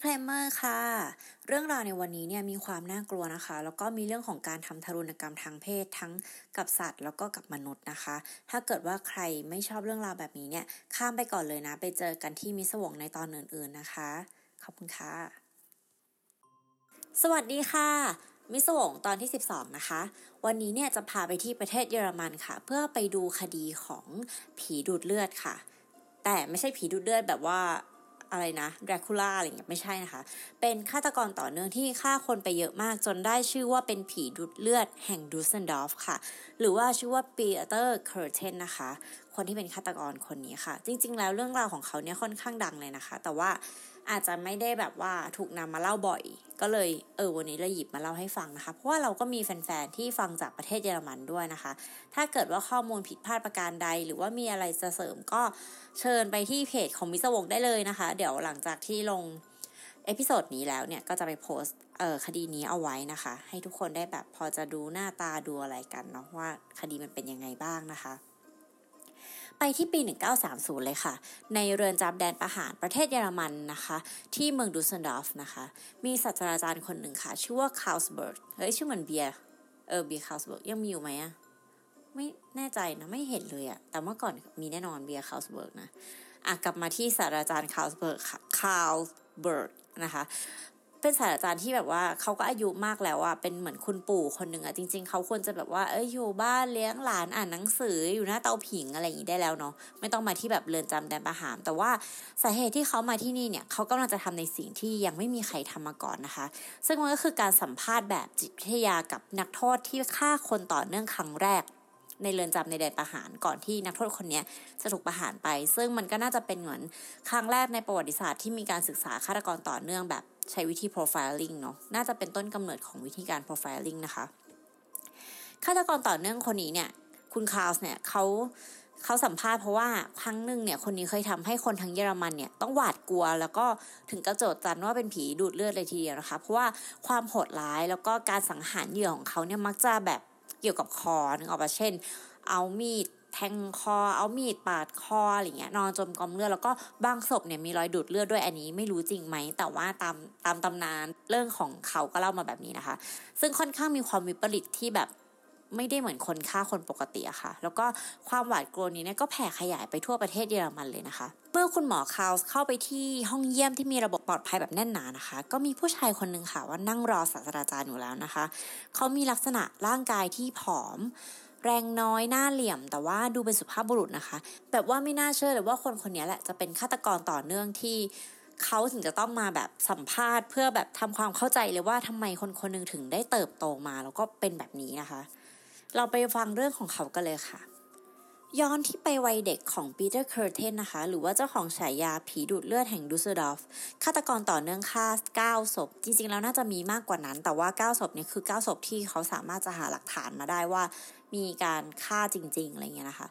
disclaimer ค่ะ เรื่องราวในวันนี้เนี่ยมีความน่ากลัวนะคะ แล้วก็มีเรื่องของการทำทารุณกรรมทางเพศทั้งกับสัตว์ แล้วก็กับมนุษย์นะคะ ถ้าเกิดว่าใครไม่ชอบเรื่องราวแบบนี้เนี่ย ข้ามไปก่อนเลยนะ ไปเจอกันที่มิสวงในตอนอื่นๆนะคะ ขอบคุณค่ะ สวัสดีค่ะมิสวงตอนที่ 12 นะคะ วันนี้เนี่ยจะพาไปที่ประเทศเยอรมันค่ะ เพื่อไปดูคดีของผีดูดเลือดค่ะ แต่ไม่ใช่ผีดูดเลือดแบบว่า อะไรนะแดรกคูลาอะไรเงี้ยไม่ใช่นะคะ เป็นฆาตกรต่อเนื่องที่ฆ่าคนไปเยอะมากจนได้ชื่อว่าเป็นผีดูดเลือดแห่งดุสเซลดอร์ฟค่ะ หรือว่าชื่อว่าปีเตอร์เคอร์เทนนะคะ คนที่เป็นฆาตกรคนนี้ค่ะ จริง ๆ แล้วเรื่องราวของเขาเนี่ยค่อนข้างดังเลยนะคะ แต่ว่า อาจจะไม่ได้แบบว่าถูกนำมาเล่าบ่อย ก็เลยเออวันนี้เราหยิบมาเล่าให้ฟังนะคะ เพราะว่าเราก็มีแฟนๆที่ฟังจากประเทศเยอรมันด้วยนะคะ ถ้าเกิดว่าข้อมูลผิดพลาดประการใด หรือว่ามีอะไรจะเสริมก็เชิญไปที่เพจของมิสวงได้เลยนะคะ เดี๋ยวหลังจากที่ลง episode นี้แล้วเนี่ยก็จะไปโพสต์เออคดีนี้เอาไว้นะคะ ให้ทุกคนได้แบบพอจะดูหน้าตาดูอะไรกันเนาะว่าคดีมันเป็นยังไงบ้างนะคะ ไปที่ปี 1930 เลยค่ะ ในเรือนจำแดนประหารประเทศเยอรมันนะคะ ที่เมืองดุสเซลดอร์ฟนะคะ มีศาสตราจารย์คนหนึ่งค่ะ ชื่อว่าคาลสเบิร์กเฮ้ย ชื่อเหมือนเบียร์เออเบียร์คาลสเบิร์กยังมีอยู่ไหมอะไม่แน่ใจนะ ไม่เห็นเลยอะแต่เมื่อก่อนมีแน่นอนเบียร์คาลสเบิร์กนะอะกลับมาที่ศาสตราจารย์คาลสเบิร์กค่ะคาลสเบิร์กนะคะ เป็นศาสตราจารย์ที่แบบว่าเขาก็อายุมากแล้วอะเป็นเหมือนคุณปู่คนหนึ่งอะจริง ๆเขาควรจะแบบว่าเอ้ยอยู่บ้านเลี้ยงหลานอ่านหนังสืออยู่หน้าเตาผิงอะไรอย่างนี้ได้แล้วเนาะไม่ต้องมาที่แบบเรือนจำแดนประหารแต่ว่าสาเหตุที่เขามาที่นี่เนี่ยเขากำลังจะทำในสิ่งที่ยังไม่มีใครทำมาก่อนนะคะ ซึ่งมันก็คือการสัมภาษณ์แบบจิตวิทยากับนักโทษที่ฆ่าคนต่อเนื่องครั้งแรกในเรือนจำในแดนประหารก่อนที่นักโทษคนนี้จะถูกประหารไป ซึ่งมันก็น่าจะเป็นเหมือนครั้งแรกในประวัติศาสตร์ที่มีการศึกษาฆาตกรต่อเนื่องแบบ ใช้วิธี profiling เนาะน่าจะเป็นต้นกำเนิดของวิธีการ profiling นะคะฆาตกรต่อเนื่องคนนี้เนี่ย คุณคาร์ส์เนี่ยเขาเขาสัมภาษณ์เพราะว่าครั้งหนึ่งเนี่ยคนนี้เคยทำให้คนทั้งเยอรมันเนี่ยต้องหวาดกลัว แล้วก็ถึงกระโจดจันว่าเป็นผีดูดเลือดเลยทีเดียวนะคะ เพราะว่าความโหดร้ายแล้วก็การสังหารเหยื่อของเขาเนี่ยมักจะแบบเกี่ยวกับคอนึกออกปะเช่น เอามีด แทงคอเอามีดปาดคออะไรเงี้ยนอนจมกองเลือดแล้วก็บางศพเนี่ยมีรอยดูดเลือดด้วยอันนี้ไม่รู้จริงไหม แต่ว่าตามตามตำนานเรื่องของเขาก็เล่ามาแบบนี้นะคะ ซึ่งค่อนข้างมีความวิปริตที่แบบไม่ได้เหมือนคนฆ่าคนปกติอะค่ะ แล้วก็ความหวาดกลัวนี้เนี่ยก็แผ่ขยายไปทั่วประเทศเยอรมันเลยนะคะ เมื่อคุณหมอคาร์เข้าไปที่ห้องเยี่ยมที่มีระบบปลอดภัยแบบแน่นหนานะคะ ก็มีผู้ชายคนหนึ่งค่ะว่านั่งรอศาสตราจารย์อยู่แล้วนะคะ เขามีลักษณะร่างกายที่ผอม แรงน้อยหน้าเหลี่ยม แต่ว่าดูเป็นสุภาพบุรุษนะคะ แบบว่าไม่น่าเชื่อเลยว่าคนคนนี้แหละจะเป็นฆาตกรต่อเนื่องที่เขาถึงจะต้องมาแบบสัมภาษณ์ เพื่อแบบทำความเข้าใจเลยว่าทำไมคนคนหนึ่งถึงได้เติบโตมา แล้วก็เป็นแบบนี้นะคะ เราไปฟังเรื่องของเขากันเลยค่ะ ย้อนที่ไปวัยเด็กของปีเตอร์เคอร์เทนนะคะ หรือว่าเจ้าของฉายาผีดูดเลือดแห่งดุสเซลดอร์ฟฆาตกรต่อเนื่องฆ่า9ศพ จริงๆ แล้วน่าจะมีมากกว่านั้น แต่ว่า 9ศพเนี่ยคือ 9ศพที่เขาสามารถจะหาหลักฐานมาได้ว่า มีการฆ่าจริงๆอะไรเงี้ยนะคะ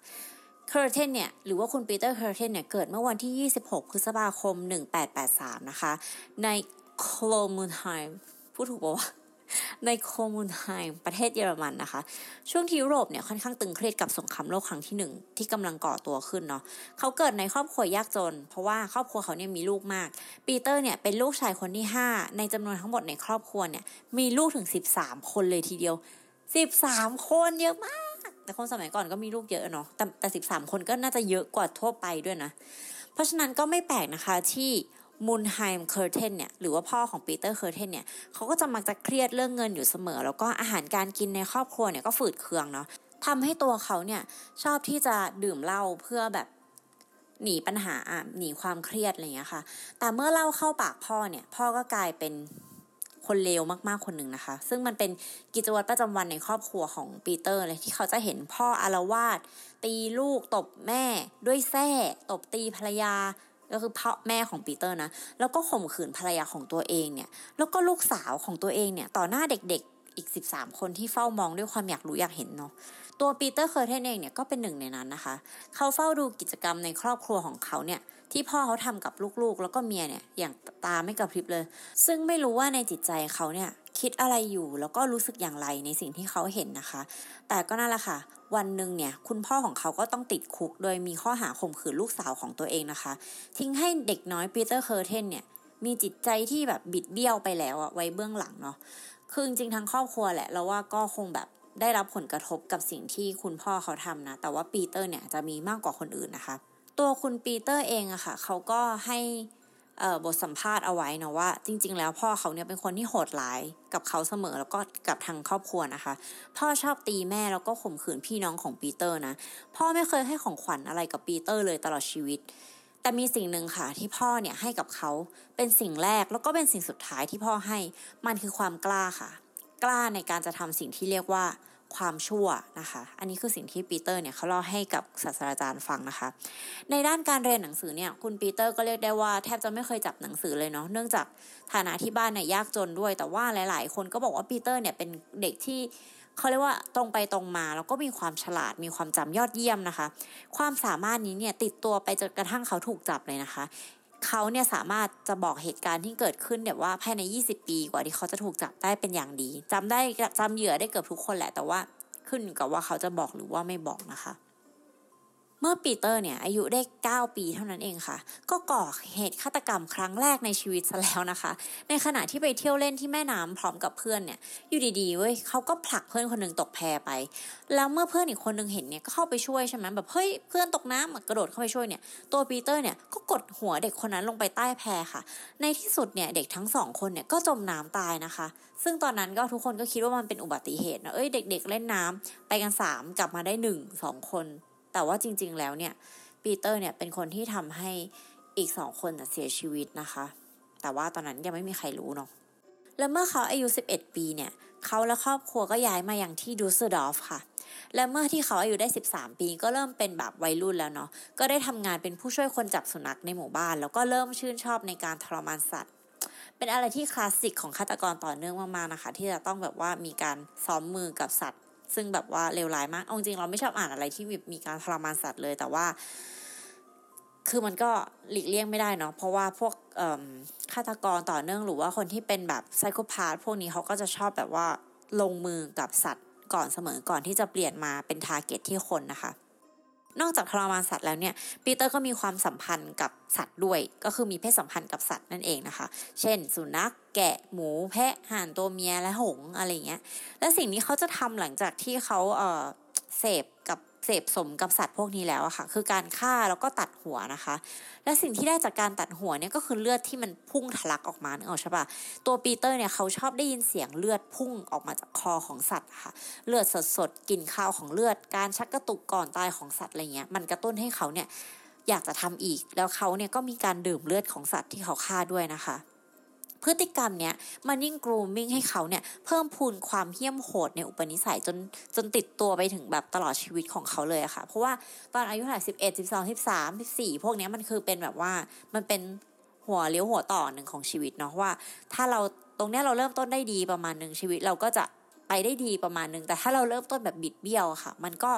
เคอร์เทนเนี่ยหรือว่าคุณปีเตอร์เคอร์เทนเนี่ยเกิดเมื่อวันที่ 26 พฤษภาคม 1883 นะคะ ในโคลมูนไฮม์พูดถูกปะวะในโคมูนไฮม์ประเทศเยอรมันนะคะ ช่วงที่ยุโรปเนี่ยค่อนข้างตึงเครียดกับสงครามโลกครั้งที่หนึ่งที่กำลังก่อตัวขึ้นเนาะเขาเกิดในครอบครัวยากจน เพราะว่าครอบครัวเขาเนี่ยมีลูกมาก ปีเตอร์เนี่ยเป็นลูกชายคนที่ 5 ในจำนวนทั้งหมดในครอบครัวเนี่ยมีลูกถึง 13 คนเลยทีเดียว 13คนเยอะมาก แต่คนสมัยก่อนก็มีลูกเยอะเนาะแต่แต่13คนก็น่าจะเยอะกว่าทั่วไปด้วยนะ เพราะฉะนั้นก็ไม่แปลกนะคะที่มูนไฮม์เคอร์เทนเนี่ยหรือว่าพ่อของปีเตอร์เคอร์เทนเนี่ยเขาก็จะมักจะเครียดเรื่องเงินอยู่เสมอ แล้วก็อาหารการกินในครอบครัวเนี่ยก็ฝืดเคืองเนาะทำให้ตัวเขาเนี่ยชอบที่จะดื่มเหล้าเพื่อแบบหนีปัญหาหนีความเครียดอะไรอย่างเงี้ยค่ะ แต่เมื่อเหล้าเข้าปากพ่อเนี่ย พ่อก็กลายเป็น คนเลวมากๆคนหนึ่งนะคะ ซึ่งมันเป็นกิจวัตรประจำวันในครอบครัวของปีเตอร์เลยที่เขาจะเห็นพ่ออารวาสตีลูกตบแม่ด้วยแส้ตบตีภรรยาก็คือพ่อแม่ของปีเตอร์นะ แล้วก็ข่มขืนภรรยาของตัวเองเนี่ย แล้วก็ลูกสาวของตัวเองเนี่ย ต่อหน้าเด็กๆอีก 13 คนที่เฝ้ามองด้วยความอยากรู้อยากเห็นเนาะ ตัวปีเตอร์เคอร์เทนเองเนี่ยก็เป็นหนึ่งในนั้นนะคะ เขาเฝ้าดูกิจกรรมในครอบครัวของเขาเนี่ยที่พ่อเขาทำกับลูกๆ แล้วก็เมียเนี่ยอย่างตาไม่กระพริบเลย ซึ่งไม่รู้ว่าในจิตใจเขาเนี่ยคิดอะไรอยู่แล้วก็รู้สึกอย่างไรในสิ่งที่เขาเห็นนะคะ แต่ก็นั่นแหละค่ะ วันหนึ่งเนี่ยคุณพ่อของเขาก็ต้องติดคุก โดยมีข้อหาข่มขืนลูกสาวของตัวเองนะคะ ทิ้งให้เด็กน้อยปีเตอร์เคอร์เทนเนี่ยมีจิตใจที่แบบบิดเบี้ยวไปแล้วอะไว้เบื้องหลังเนาะคือจริงๆทั้งครอบครัวแหละเราว่าก็คงแบบ ได้รับผลกระทบกับสิ่งที่คุณพ่อเขาทำนะ แต่ว่าปีเตอร์เนี่ยจะมีมากกว่าคนอื่นนะคะ ตัวคุณปีเตอร์เองอะค่ะเขาก็ให้บทสัมภาษณ์เอาไว้นะว่า จริง ๆ แล้วพ่อเขาเนี่ยเป็นคนที่โหดร้ายกับเขาเสมอแล้วก็กับทางครอบครัวนะคะ พ่อชอบตีแม่แล้วก็ข่มขืนพี่น้องของปีเตอร์นะ พ่อไม่เคยให้ของขวัญอะไรกับปีเตอร์เลยตลอดชีวิต แต่มีสิ่งหนึ่งค่ะที่พ่อเนี่ยให้กับเขาเป็นสิ่งแรกแล้วก็เป็นสิ่งสุดท้ายที่พ่อให้มันคือความกล้าค่ะ กล้าในการจะทำสิ่งที่เรียกว่า ความชั่วนะคะ อันนี้คือสิ่งที่ปีเตอร์เนี่ยเขาเล่าให้กับศาสตราจารย์ฟังนะคะ ในด้านการเรียนหนังสือเนี่ยคุณปีเตอร์ก็เรียกได้ว่าแทบจะไม่เคยจับหนังสือเลยเนาะเนื่องจากฐานะที่บ้านเนี่ยยากจนด้วย แต่ว่าหลาย ๆ คนก็บอกว่าปีเตอร์เนี่ยเป็นเด็กที่เขาเรียกว่าตรงไปตรงมาแล้วก็มีความฉลาดมีความจำยอดเยี่ยมนะคะ ความสามารถนี้เนี่ยติดตัวไปจนกระทั่งเขาถูกจับเลยนะคะ เขาเนี่ยสามารถจะบอกเหตุการณ์ที่เกิดขึ้นเนี่ยว่าภายใน 20 ปีกว่าที่เขาจะถูกจับได้เป็นอย่างดีจำได้จำเหยื่อได้เกือบทุกคนแหละแต่ว่าขึ้นกับว่าเขาจะบอกหรือว่าไม่บอกนะคะ เมื่อปีเตอร์เนี่ยอายุได้ 9 ปีเท่านั้นเองค่ะ ก็ก่อเหตุฆาตกรรมครั้งแรกในชีวิตซะแล้วนะคะ ในขณะที่ไปเที่ยวเล่นที่แม่น้ำพร้อมกับเพื่อนเนี่ยอยู่ดีๆเว้ยเขาก็ผลักเพื่อนคนหนึ่งตกแพไป แล้วเมื่อเพื่อนอีกคนหนึ่งเห็นเนี่ยก็เข้าไปช่วยใช่ไหมแบบเฮ้ยเพื่อนตกน้ำกระโดดเข้าไปช่วยเนี่ยตัวปีเตอร์เนี่ยก็กดหัวเด็กคนนั้นลงไปใต้แพค่ะ ในที่สุดเนี่ยเด็กทั้งสองคนเนี่ยก็จมน้ำตายนะคะ ซึ่งตอนนั้นก็ทุกคนก็คิดว่ามันเป็นอุบัติเหตุนะเอ้ยเด็ก ๆ เล่นน้ำไปกันสามกลับมาได้หนึ่งสองคน แต่ว่าจริง ๆ แล้วเนี่ยปีเตอร์เนี่ยเป็นคนที่ทำให้อีกสองคนเสียชีวิตนะคะ แต่ว่าตอนนั้นยังไม่มีใครรู้เนาะแล้วเมื่อเขาอายุ 11 ปีเนี่ยเขาและครอบครัวก็ย้ายมาอย่างที่ดูสเดอร์ฟค่ะ และเมื่อที่เขาอายุได้ 13 ปีก็เริ่มเป็นแบบวัยรุ่นแล้วเนาะ ก็ได้ทำงานเป็นผู้ช่วยคนจับสุนัขในหมู่บ้าน แล้วก็เริ่มชื่นชอบในการทรมานสัตว์ เป็นอะไรที่คลาสสิกของฆาตกรต่อเนื่องมากๆนะคะ ที่จะต้องแบบว่ามีการซ้อมมือกับสัตว์ ซึ่งแบบว่าเลวร้ายมากเอาจริงเราไม่ชอบอ่านอะไรที่มีการทรมานสัตว์เลย แต่ว่า คือมันก็หลีกเลี่ยงไม่ได้เนาะเพราะว่าพวกฆาตกรต่อเนื่องหรือว่าคนที่เป็นแบบ psychopath พวกนี้เขาก็จะชอบแบบว่าลงมือกับสัตว์ก่อนเสมอก่อนที่จะเปลี่ยนมาเป็น target ที่คนนะคะ นอกจากทรมานสัตว์แล้วเนี่ยปีเตอร์ก็มีความสัมพันธ์กับสัตว์ด้วย ก็คือมีเพศสัมพันธ์กับสัตว์นั่นเองนะคะ เช่น สุนัขแกะหมูแพะห่านตัวเมียและหงส์อะไรเงี้ยและสิ่งนี้เขาจะทำหลังจากที่เขาเเสพกับ เสพสมกับสัตว์พวกนี้แล้วอะค่ะ คือการฆ่าแล้วก็ตัดหัวนะคะ และสิ่งที่ได้จากการตัดหัวเนี่ยก็คือเลือดที่มันพุ่งทะลักออกมาเนอะใช่ปะตัวปีเตอร์เนี่ยเขาชอบได้ยินเสียงเลือดพุ่งออกมาจากคอของสัตว์ค่ะ เลือดสดๆกลิ่นข้าวของเลือด การชักกระตุกก่อนตายของสัตว์อะไรเงี้ย มันกระตุ้นให้เขาเนี่ยอยากจะทำอีก แล้วเขาเนี่ยก็มีการดื่มเลือดของสัตว์ที่เขาฆ่าด้วยนะคะ พฤติกรรมเนี้ยมันยิ่งกรูมมิ่งให้เขาเนี่ยเพิ่มพูนความเหี้ยมโหดในอุปนิสัยจนจนติดตัวไปถึงแบบตลอดชีวิตของเขาเลยอะค่ะ เพราะว่าตอนอายุเท่าไหร่สิบเอ็ดสิบสองสิบสามสิบสี่พวกเนี้ยมันคือเป็นแบบว่ามันเป็นหัวเลี้ยวหัวต่อหนึ่งของชีวิตเนาะว่า ถ้าเราตรงเนี้ยเราเริ่มต้นได้ดีประมาณหนึ่งชีวิตเราก็จะ ไปได้ดีประมาณนึงแต่ถ้าเราเริ่มต้นแบบบิดเบี้ยวค่ะ มันก็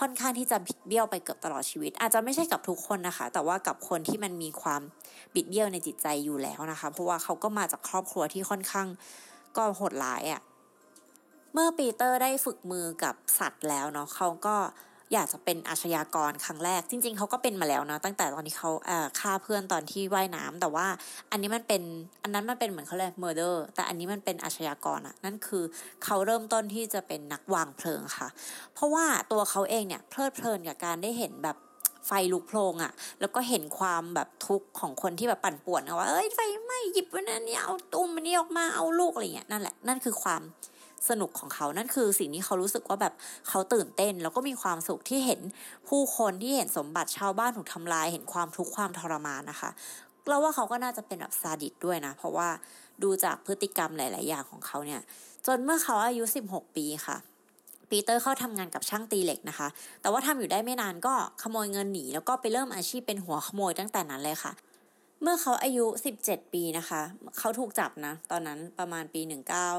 ค่อนข้างที่จะบิดเบี้ยวไปเกือบตลอดชีวิต อาจจะไม่ใช่กับทุกคนนะคะ แต่ว่ากับคนที่มันมีความบิดเบี้ยวในจิตใจอยู่แล้วนะคะ เพราะว่าเขาก็มาจากครอบครัวที่ค่อนข้างก็โหดร้ายอะ่ะเมื่อปีเตอร์ได้ฝึกมือกับสัตว์แล้วเนาะเขาก็ อยากจะเป็นอาชญากรครั้งแรก จริง ๆเขาก็เป็นมาแล้วนะตั้งแต่ตอนที่เขาฆ่าเพื่อนตอนที่ว่ายน้ำแต่ว่าอันนี้มันเป็นอันนั้นมันเป็นเหมือนเขาเรียก murder แต่อันนี้มันเป็นอาชญากรอะนั่นคือเขาเริ่มต้นที่จะเป็นนักวางเพลิงค่ะ เพราะว่าตัวเขาเองเนี่ยเพลิดเพลินกับการได้เห็นแบบไฟลุกโพลงอะ่ะ แล้วก็เห็นความแบบทุกข์ของคนที่แบบปั่นป่วนว่า เอ้ยไฟไหม้หยิบวันนี้เอาตุ้มมันนี้ออกมาเอาลูกอะไรเงี้ยนั่นแหละนั่นคือความ สนุกของเขานั่นคือสิ่งที่เขารู้สึกว่าแบบเขาตื่นเต้น แล้วก็มีความสุขที่เห็นผู้คนที่เห็นสมบัติชาวบ้านถูกทำลายเห็นความทุกข์ความทรมานนะคะเราว่าเขาก็น่าจะเป็นแบบซาดิสด้วยนะ เพราะว่าดูจากพฤติกรรมหลาย ๆ อย่างของเขาเนี่ย จนเมื่อเขาอายุ 16 ปีค่ะปีเตอร์เข้าทำงานกับช่างตีเหล็กนะคะ แต่ว่าทำอยู่ได้ไม่นานก็ขโมยเงินหนี แล้วก็ไปเริ่มอาชีพเป็นหัวขโมยตั้งแต่นั้นเลยค่ะ เมื่อเขาอายุ 17 ปีนะคะ เขาถูกจับนะ ตอนนั้นประมาณปี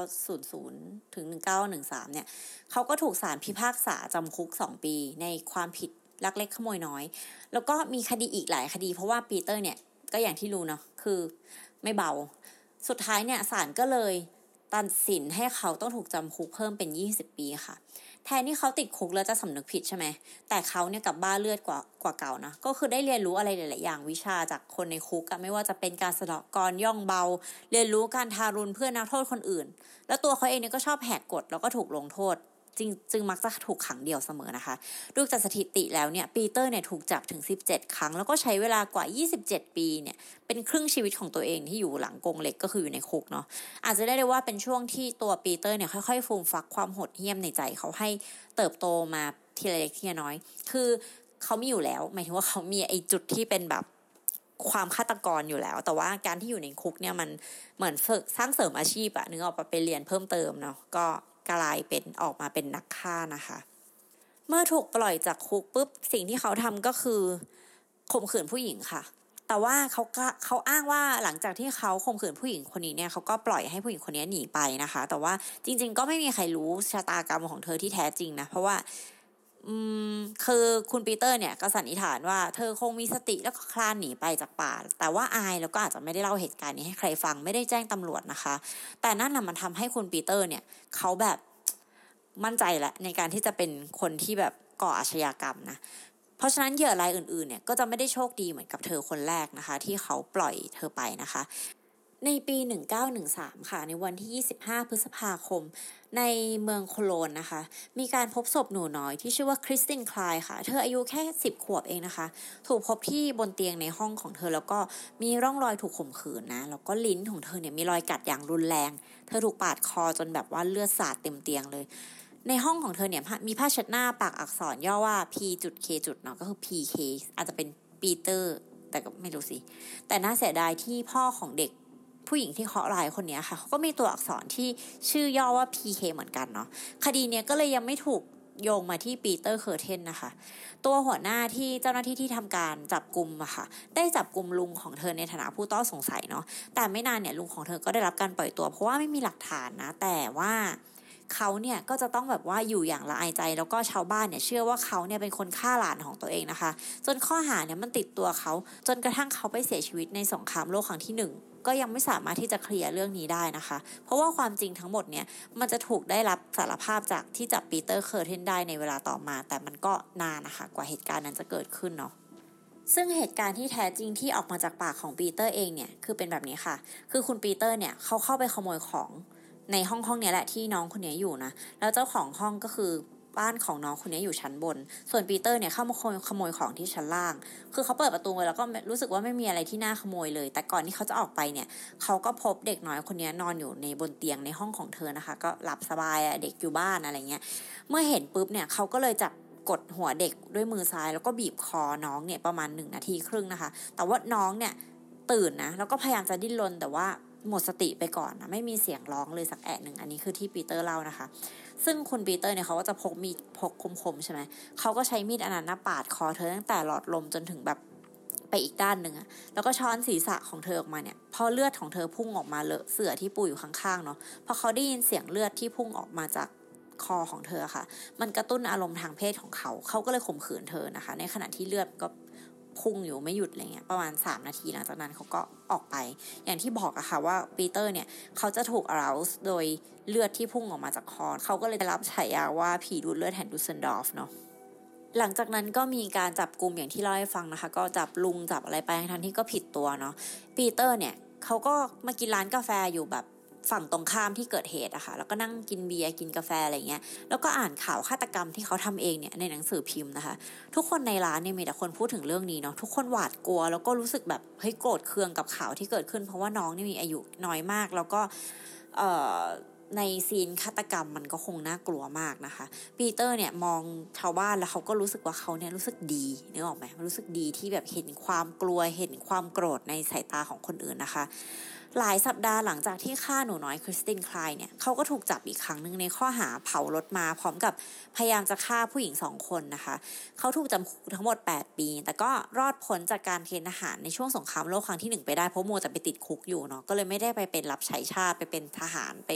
1900 ถึง 1913 เนี่ย เขาก็ถูกศาลพิพากษาจำคุก 2 ปีในความผิดลักเล็กขโมยน้อย แล้วก็มีคดีอีกหลายคดี เพราะว่าปีเตอร์เนี่ย ก็อย่างที่รู้เนาะ คือไม่เบา สุดท้ายเนี่ยศาลก็เลยตัดสินให้เขาต้องถูกจำคุกเพิ่มเป็น 20 ปีค่ะ แทนที่เขาติดคุกแล้วจะสำนึกผิดใช่ไหม แต่เขาเนี่ยกับบ้าเลือดกว่ากว่าเก่านะ ก็คือได้เรียนรู้อะไรหลาย ๆ อย่างวิชาจากคนในคุกอะไม่ว่าจะเป็นการสะดอกกรย่องเบา เรียนรู้การทารุณเพื่อนนักโทษคนอื่น แล้วตัวเขาเองเนี่ยก็ชอบแหกกฎแล้วก็ถูกลงโทษ จึงจึงมักจะถูกขังเดี่ยวเสมอนะคะดูจากสถิติแล้วเนี่ยปีเตอร์เนี่ยถูกจับถึง 17 ครั้ง แล้วก็ใช้เวลากว่า 27 ปีเนี่ยเป็นครึ่งชีวิตของตัวเองที่อยู่หลังกรงเหล็กก็คืออยู่ในคุกเนาะอาจจะได้เลยว่าเป็นช่วงที่ตัวปีเตอร์เนี่ยค่อยๆฟูมฟักความโหดเหี้ยมในใจเขาให้เติบโตมาทีละเล็กทีละน้อย คือเขามีอยู่แล้วหมายถึงว่าเขามีไอ้จุดที่เป็นแบบความฆาตกรอยู่แล้ว แต่ว่าการที่อยู่ในคุกเนี่ยมันเหมือนฝึกสร้างเสริมอาชีพอะนึกออกไปเรียนเพิ่มเติมเนาะก็ กลายเป็นออกมาเป็นนักฆ่านะคะ เมื่อถูกปล่อยจากคุกปุ๊บสิ่งที่เขาทำก็คือข่มขืนผู้หญิงค่ะ แต่ว่าเขาก็เขาอ้างว่าหลังจากที่เขาข่มขืนผู้หญิงคนนี้เนี่ยเขาก็ปล่อยให้ผู้หญิงคนนี้หนีไปนะคะ แต่ว่าจริง ๆ ก็ไม่มีใครรู้ชะตากรรมของเธอที่แท้จริงนะเพราะว่า อืมคือคุณปีเตอร์เนี่ยก็สันนิษฐานว่าเธอคงมีสติแล้วก็คลานหนีไปจากป่า แต่ว่าอายแล้วก็อาจจะไม่ได้เล่าเหตุการณ์นี้ให้ใครฟังไม่ได้แจ้งตำรวจนะคะ แต่นั่นน่ะมันทำให้คุณปีเตอร์เนี่ยเขาแบบมั่นใจแหละในการที่จะเป็นคนที่แบบก่ออาชญากรรมนะเพราะฉะนั้นเหยื่อรายอื่นๆเนี่ยก็จะไม่ได้โชคดีเหมือนกับเธอคนแรกนะคะ ที่เขาปล่อยเธอไปนะคะ ในปี 1913 ค่ะ ในวันที่ 25 พฤษภาคม ในเมืองโคโลนนะคะ มีการพบศพหนูน้อยที่ชื่อว่าคริสตินคลายค่ะ เธออายุแค่ 10 ขวบเองนะคะ ถูกพบที่บนเตียงในห้องของเธอ แล้วก็มีร่องรอยถูกข่มขืนนะ แล้วก็ลิ้นของเธอเนี่ยมีรอยกัดอย่างรุนแรง เธอถูกปาดคอจนแบบว่าเลือดสาดเต็มเตียงเลย ในห้องของเธอเนี่ยมีผ้าเช็ดหน้าปักอักษรย่อว่า P.K. จุดเนาะก็คือ PK อาจจะเป็นปีเตอร์แต่ก็ไม่รู้สิ แต่น่าเสียดายที่พ่อของเด็ก ผู้หญิงที่เคราะห์ร้ายคนนี้ค่ะเขาก็มีตัวอักษรที่ชื่อย่อว่า PK เหมือนกันเนาะคดีเนี้ยก็เลยยังไม่ถูกโยงมาที่ปีเตอร์เคอร์เทนนะคะ ตัวหัวหน้าที่เจ้าหน้าที่ที่ทำการจับกลุ่มอะค่ะ ได้จับกลุ่มลุงของเธอในฐานะผู้ต้องสงสัยเนาะแต่ไม่นานเนี่ยลุงของเธอก็ได้รับการปล่อยตัว เพราะว่าไม่มีหลักฐานนะ แต่ว่าเขาเนี่ยก็จะต้องแบบว่าอยู่อย่างละอายใจ แล้วก็ชาวบ้านเนี่ยเชื่อว่าเขาเนี่ยเป็นคนฆ่าหลานของตัวเองนะคะ จนข้อหาเนี่ยมันติดตัวเขาจนกระทั่งเขาไปเสียชีวิตในสงครามโลกครั้งที่หนึ่ง ก็ยังไม่สามารถที่จะเคลียร์เรื่องนี้ได้นะคะ เพราะว่าความจริงทั้งหมดเนี่ยมันจะถูกได้รับสารภาพจากที่จับปีเตอร์เคอร์เทนได้ในเวลาต่อมา แต่มันก็นานนะคะ กว่าเหตุการณ์นั้นจะเกิดขึ้นเนาะซึ่งเหตุการณ์ที่แท้จริงที่ออกมาจากปากของปีเตอร์เองเนี่ยคือเป็นแบบนี้ค่ะ คือคุณปีเตอร์เนี่ยเขาเข้าไปขโมยของในห้องห้องนี้แหละที่น้องคนนี้อยู่นะ แล้วเจ้าของห้องก็คือ บ้านของน้องคนนี้อยู่ชั้นบน ส่วนปีเตอร์เนี่ยเข้ามาขโมยของที่ชั้นล่าง คือเขาเปิดประตูไว้แล้วก็รู้สึกว่าไม่มีอะไรที่น่าขโมยเลย แต่ก่อนที่เขาจะออกไปเนี่ยเขาก็พบเด็กน้อยคนนี้นอนอยู่ในบนเตียงในห้องของเธอนะคะ ก็หลับสบายอะเด็กอยู่บ้านอะไรเงี้ย เมื่อเห็นปุ๊บเนี่ยเขาก็เลยจับกดหัวเด็กด้วยมือซ้าย แล้วก็บีบคอน้องเนี่ยประมาณหนึ่งนาทีครึ่งนะคะ แต่ว่าน้องเนี่ยตื่นนะแล้วก็พยายามจะดิ้นรนแต่ว่าหมดสติไปก่อนนะไม่มีเสียงร้องเลยสักแอะหนึ่งอันนี้คือที่ปีเตอร์เล่านะคะ ซึ่งคุณปีเตอร์เนี่ยเขาก็จะพกมีดพกคมๆใช่ไหมเขาก็ใช้มีดอันนั้นปาดคอเธอตั้งแต่หลอดลมจนถึงแบบไปอีกด้านหนึ่งอะแล้วก็ช้อนศีรษะของเธอออกมาเนี่ย พอเลือดของเธอพุ่งออกมาเลอะเสือที่ปูอยู่ข้างๆเนาะ พอเขาได้ยินเสียงเลือดที่พุ่งออกมาจากคอของเธอค่ะ มันกระตุ้นอารมณ์ทางเพศของเขา เขาก็เลยข่มขืนเธอนะคะ ในขณะที่เลือดก็ พุ่งอยู่ไม่หยุดอะไรเงี้ยประมาณ 3 นาทีหลังจากนั้นเขาก็ออกไป อย่างที่บอกอะค่ะว่าปีเตอร์เนี่ยเขาจะถูกอาราสโดยเลือดที่พุ่งออกมาจากคอเขาก็เลยได้รับฉายาว่าผีดูดเลือดแห่งดูเซนดอร์ฟเนาะหลังจากนั้นก็มีการจับกลุ่มอย่างที่เล่าให้ฟังนะคะ ก็จับลุงจับอะไรไปทั้งที่ก็ผิดตัวเนาะปีเตอร์เนี่ยเขาก็มากินร้านกาแฟอยู่แบบ ฝั่งตรงข้ามที่เกิดเหตุอะค่ะแล้วก็นั่งกินเบียร์กินกาแฟอะไรเงี้ยแล้วก็อ่านข่าวฆาตกรรมที่เขาทำเองเนี่ยในหนังสือพิมพ์นะคะ ทุกคนในร้านเนี่ยมีแต่คนพูดถึงเรื่องนี้เนาะทุกคนหวาดกลัว แล้วก็รู้สึกแบบเฮ้ยโกรธเคืองกับข่าวที่เกิดขึ้น เพราะว่าน้องนี่มีอายุน้อยมาก แล้วก็เอ่อใน scene ฆาตกรรมมันก็คงน่ากลัวมากนะคะ ปีเตอร์เนี่ยมองชาวบ้านแล้วเขาก็รู้สึกว่าเขาเนี่ยรู้สึกดีนึกออกไหมรู้สึกดีที่แบบเห็นความกลัวเห็นความโกรธในสายตาของคนอื่นนะคะ หลายสัปดาห์หลังจากที่ฆ่าหนูน้อยคริสตินคลายเนี่ยเขาก็ถูกจับอีกครั้งหนึ่งในข้อหาเผารถมาพร้อมกับพยายามจะฆ่าผู้หญิงสองคนนะคะเขาถูกจำคุกทั้งหมด 8 ปี แต่ก็รอดพ้นจากการเกณฑ์ทหารในช่วงสงครามโลกครั้งที่1ไปได้เพราะโมจะไปติดคุกอยู่เนาะก็เลยไม่ได้ไปเป็นรับใช้ชาติไปเป็นทหารไป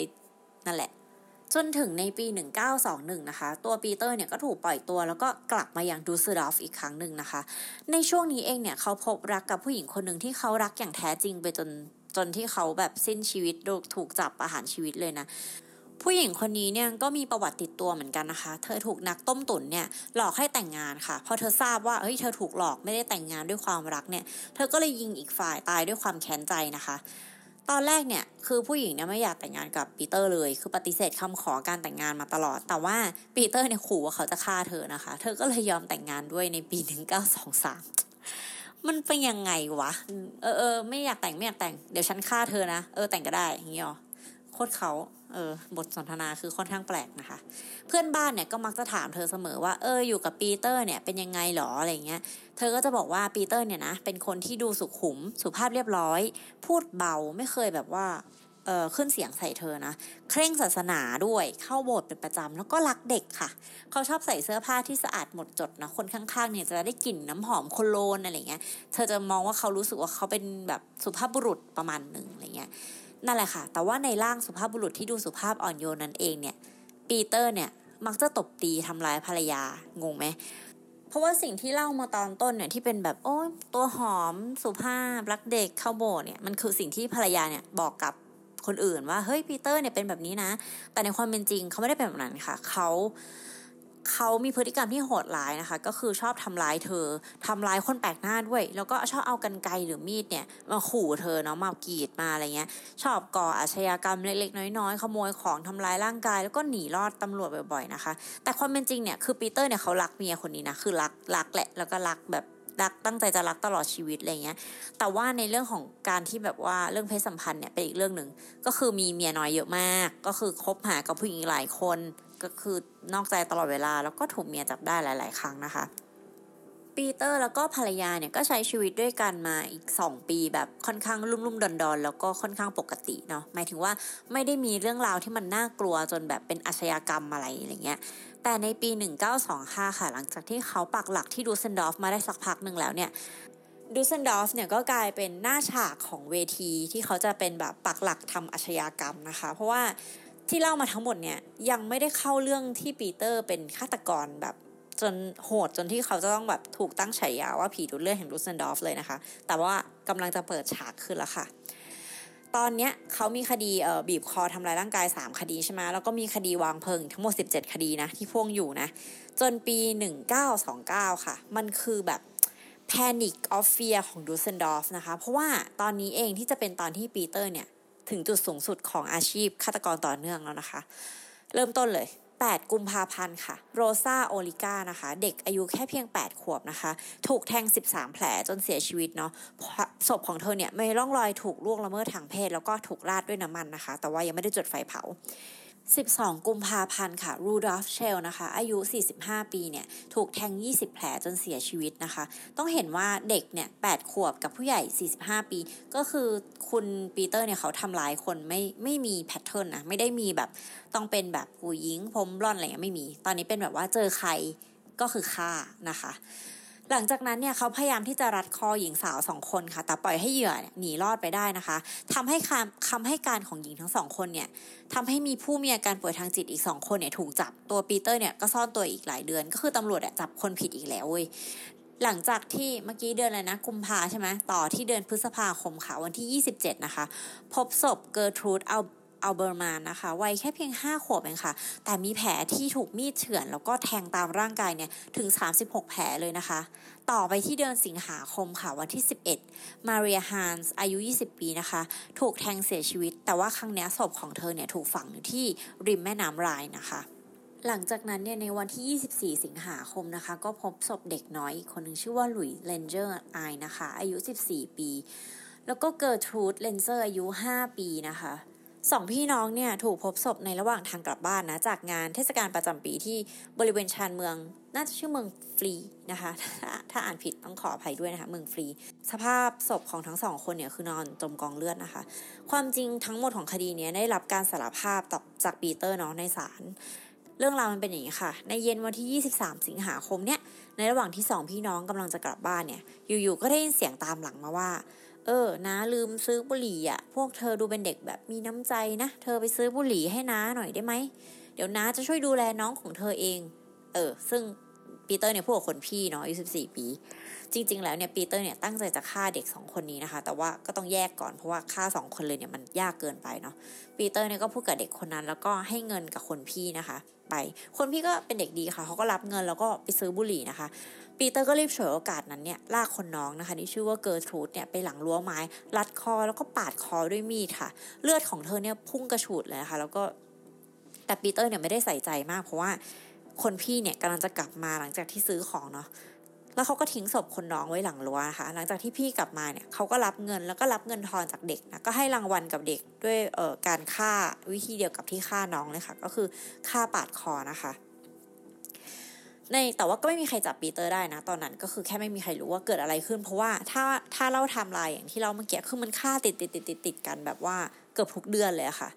นั่นแหละจนถึงในปี 1921 นะคะ ตัวปีเตอร์เนี่ยก็ถูกปล่อยตัวแล้วก็กลับมายังดูสดอฟอีกครั้งหนึ่งนะคะ ในช่วงนี้เองเนี่ยเขาพบรักกับผู้หญิงคนหนึ่งที่เขารักอย่างแท้จริงไปจน จนที่เขาแบบสิ้นชีวิตถูกจับประหารชีวิตเลยนะผู้หญิงคนนี้เนี่ยก็มีประวัติติดตัวเหมือนกันนะคะ เธอถูกนักต้มตุ๋นเนี่ยหลอกให้แต่งงานค่ะ พอเธอทราบว่าเฮ้ยเธอถูกหลอกไม่ได้แต่งงานด้วยความรักเนี่ย เธอก็เลยยิงอีกฝ่ายตายด้วยความแค้นใจนะคะ ตอนแรกเนี่ยคือผู้หญิงเนี่ยไม่อยากแต่งงานกับปีเตอร์เลย คือปฏิเสธคำขอการแต่งงานมาตลอด แต่ว่าปีเตอร์เนี่ยขู่ว่าเขาจะฆ่าเธอนะคะ เธอก็เลยยอมแต่งงานด้วยในปี 1923 มันเป็นยังไงวะ เออเออไม่อยากแต่งไม่อยากแต่งเดี๋ยวฉันฆ่าเธอนะ เออแต่งก็ได้อย่างงี้หรอโคตรเขาเออบทสนทนาคือค่อนข้างแปลกนะคะ เพื่อนบ้านเนี่ยก็มักจะถามเธอเสมอว่าเอออยู่กับปีเตอร์เนี่ยเป็นยังไงหรออะไรเงี้ย เธอก็จะบอกว่าปีเตอร์เนี่ยนะเป็นคนที่ดูสุขุมสุภาพเรียบร้อย พูดเบาไม่เคยแบบว่า ขึ้นเสียงใส่เธอนะ เคร่งศาสนาด้วยเข้าโบสถ์เป็นประจำแล้วก็รักเด็กค่ะ เขาชอบใส่เสื้อผ้าที่สะอาดหมดจดนะ คนข้างๆเนี่ยจะได้กลิ่นน้ำหอมโคโลนอะไรเงี้ย เธอจะมองว่าเขารู้สึกว่าเขาเป็นแบบสุภาพบุรุษประมาณหนึ่งอะไรเงี้ยนั่นแหละค่ะ แต่ว่าในร่างสุภาพบุรุษที่ดูสุภาพอ่อนโยนนั่นเองเนี่ย ปีเตอร์เนี่ยมักจะตบตีทำร้ายภรรยางงไหมเพราะว่าสิ่งที่เล่ามาตอนต้นเนี่ยที่เป็นแบบโอ้ตัวหอมสุภาพรักเด็กเข้าโบสเนี่ยมันคือสิ่งที่ภรรยาเนี่ยบอกกับ คนอื่นว่าเฮ้ยปีเตอร์เนี่ยเป็นแบบนี้นะ แต่ในความเป็นจริงเขาไม่ได้เป็นแบบนั้นค่ะเขาเขามีพฤติกรรมที่โหดร้ายนะคะ ก็คือชอบทำร้ายเธอทำร้ายคนแปลกหน้าด้วย แล้วก็ชอบเอากันไกหรือมีดเนี่ยมาขู่เธอเนาะมากรีดมาอะไรเงี้ย ชอบก่ออาชญากรรมเล็กๆ น้อยๆขโมยของทำร้ายร่างกาย แล้วก็หนีรอดตำรวจบ่อยๆนะคะ แต่ความเป็นจริงเนี่ยคือปีเตอร์เนี่ยเขารักเมียคนนี้นะคือรักรักแหละแล้วก็รักแบบ รักตั้งใจจะรักตลอดชีวิตอะไรเงี้ย แต่ว่าในเรื่องของการที่แบบว่าเรื่องเพศสัมพันธ์เนี่ยเป็นอีกเรื่องหนึ่งก็คือมีเมียน้อยเยอะมาก ก็คือคบหากับผู้หญิงหลายคน ก็คือนอกใจตลอดเวลา แล้วก็ถูกเมียจับได้หลาย ๆ ครั้งนะคะปีเตอร์แล้วก็ภรรยาเนี่ยก็ใช้ชีวิตด้วยกันมาอีก 2 ปีแบบค่อนข้างรุ่มรุ่มดอนดอนแล้วก็ค่อนข้างปกติเนาะหมายถึงว่าไม่ได้มีเรื่องราวที่มันน่ากลัวจนแบบเป็นอาชญากรรมอะไรอะไรเงี้ย แต่ในปี 1925 ค่ะ หลังจากที่เขาปักหลักที่ดูเซนดอฟมาได้สักพักหนึ่งแล้วเนี่ยดูเซนดอฟเนี่ยก็กลายเป็นหน้าฉากของเวทีที่เขาจะเป็นแบบปักหลักทำอาชญากรรมนะคะ เพราะว่าที่เล่ามาทั้งหมดเนี่ยยังไม่ได้เข้าเรื่องที่ปีเตอร์เป็นฆาตกรแบบจนโหดจนที่เขาจะต้องแบบถูกตั้งฉายาว่าผีดูดเลือดแห่งรูเซนดอฟเลยนะคะ แต่ว่ากำลังจะเปิดฉากขึ้นแล้วค่ะ ตอนเนี้ยเขามีคดีเอ่อบีบคอทำลายร่างกาย 3 คดีใช่ไหมแล้วก็มีคดีวางเพลิงทั้งหมด 17 คดีนะที่พ่วงอยู่นะ จนปี 1929 ค่ะ มันคือแบบ Panic of Fear ของดูเซนดอฟนะคะ เพราะว่าตอนนี้เองที่จะเป็นตอนที่ปีเตอร์เนี่ย ถึงจุดสูงสุดของอาชีพฆาตกรต่อเนื่องแล้วนะคะ เริ่มต้นเลย 8 กุมภาพันธ์ค่ะ โรซาโอลิก้านะคะ เด็กอายุแค่เพียง 8 ขวบนะคะ ถูกแทง 13 แผลจนเสียชีวิตเนาะศพของเธอเนี่ยไม่ร่องรอยถูกล่วงละเมิดทางเพศ แล้วก็ถูกราดด้วยน้ำมันนะคะ แต่ว่ายังไม่ได้จุดไฟเผา 12 กุมภาพันธ์ค่ะรูดอฟเชลนะคะอายุ 45 ปีเนี่ยถูกแทง 20 แผลจนเสียชีวิตนะคะ ต้องเห็นว่าเด็กเนี่ย 8 ขวบกับผู้ใหญ่ 45 ปี ก็คือคุณปีเตอร์เนี่ยเขาทำร้ายคนไม่ไม่มี pattern นะ ไม่ได้มีแบบต้องเป็นแบบผู้หญิงผมบลอนด์อะไรเงี้ยไม่มี ตอนนี้เป็นแบบว่าเจอใครก็คือฆ่านะคะ หลังจากนั้นเนี่ยเขาพยายามที่จะรัดคอหญิงสาวสองคนค่ะ แต่ปล่อยให้เหยื่อหนีรอดไปได้นะคะทำให้คำคำให้การของหญิงทั้งสองคนเนี่ยทำให้มีผู้มีอาการป่วยทางจิตอีกสองคนเนี่ยถูกจับตัวปีเตอร์เนี่ยก็ซ่อนตัวอีกหลายเดือน ก็คือตำรวจจับคนผิดอีกแล้วเว้ยหลังจากที่เมื่อกี้เดือนอะไรนะกุมภาใช่ไหมต่อที่เดือนพฤษภาคมค่ะวันที่ 27 นะคะ พบศพเกอร์ทรูดเอา อัลเบอร์มานนะคะวัยแค่เพียง 5 ขวบเองค่ะ แต่มีแผลที่ถูกมีดเฉือน แล้วก็แทงตามร่างกายเนี่ยถึง 36 แผลเลยนะคะ ต่อไปที่เดือนสิงหาคมค่ะวันที่ 11 มาเรียฮานส์อายุ 20 ปีนะคะ ถูกแทงเสียชีวิต แต่ว่าครั้งนี้ศพของเธอเนี่ยถูกฝังอยู่ที่ริมแม่น้ำไรน์นะคะหลังจากนั้นเนี่ยในวันที่ 24 สิงหาคมนะคะ ก็พบศพเด็กน้อยอีกคนหนึ่งชื่อว่าหลุยเลนเจอร์ไอนะคะ อายุ 14 ปี แล้วก็เกิร์ทรูดเลนเซอร์อายุ 5 ปีนะคะ สองพี่น้องเนี่ยถูกพบศพในระหว่างทางกลับบ้านนะจากงานเทศกาลประจำปีที่บริเวณชานเมือง น่าจะชื่อเมืองฟรีนะคะถ้าถ้าอ่านผิดต้องขออภัยด้วยนะคะเมืองฟรี สภาพศพของทั้งสองคนเนี่ยคือนอนจมกองเลือดนะคะ ความจริงทั้งหมดของคดีนี้ได้รับการสารภาพตจากปีเตอร์เนาะในศาลเรื่องราวมันเป็นอย่างนี้ค่ะ ในเย็นวันที่ 23 สิงหาคมเนี่ย ในระหว่างที่สองพี่น้องกำลังจะกลับบ้านเนี่ย อยู่ๆ ก็ได้ยินเสียงตามหลังมาว่า เออน้าลืมซื้อบุหรี่อะ พวกเธอดูเป็นเด็กแบบมีน้ำใจนะ เธอไปซื้อบุหรี่ให้น้าหน่อยได้ไหม เดี๋ยวน้าจะช่วยดูแลน้องของเธอเอง เออ ซึ่งปีเตอร์เนี่ยพูดกับคนพี่เนาะอายุสิบสี่ปี จริง ๆ แล้วเนี่ยปีเตอร์เนี่ยตั้งใจจะฆ่าเด็กสองคนนี้นะคะ แต่ว่าก็ต้องแยกก่อนเพราะว่าฆ่าสองคนเลยเนี่ยมันยากเกินไปเนาะปีเตอร์เนี่ยก็พูดกับเด็กคนนั้น แล้วก็ให้เงินกับคนพี่นะคะ ไปคนพี่ก็เป็นเด็กดีค่ะเขาก็รับเงินแล้วก็ไปซื้อบุหรี่นะคะปีเตอร์ก็รีบฉวยโอกาสนั้นเนี่ยลากคนน้องนะคะที่ชื่อว่าเกิร์ทรูดเนี่ยไปหลังรั้วไม้ รัดคอแล้วก็ปาดคอด้วยมีดค่ะ เลือดของเธอเนี่ยพุ่งกระฉูดเลยนะคะแล้วก็แต่ปีเตอร์เนี่ยไม่ได้ใส่ใจมากเพราะว่าคนพี่เนี่ยกำลังจะกลับมาหลังจากที่ซื้อของเนาะ แล้วเขาก็ทิ้งศพคนน้องไว้หลังรั้วนะคะหลังจากที่พี่กลับมาเนี่ยเขาก็รับเงินแล้วก็รับเงินทอนจากเด็กนะก็ให้รางวัลกับเด็กด้วยเอ่อการฆ่าวิธีเดียวกับที่ฆ่าน้องเลยค่ะ ก็คือฆ่าปาดคอนะคะในแต่ว่าก็ไม่มีใครจับปีเตอร์ได้นะ ตอนนั้นก็คือแค่ไม่มีใครรู้ว่าเกิดอะไรขึ้น เพราะว่าถ้าถ้าเล่าไทม์ไลน์อย่างที่เราเมื่อกี้คือมันฆ่าติดติดติดติดติดกันแบบว่าเกือบทุกเดือนเลยอะค่ะ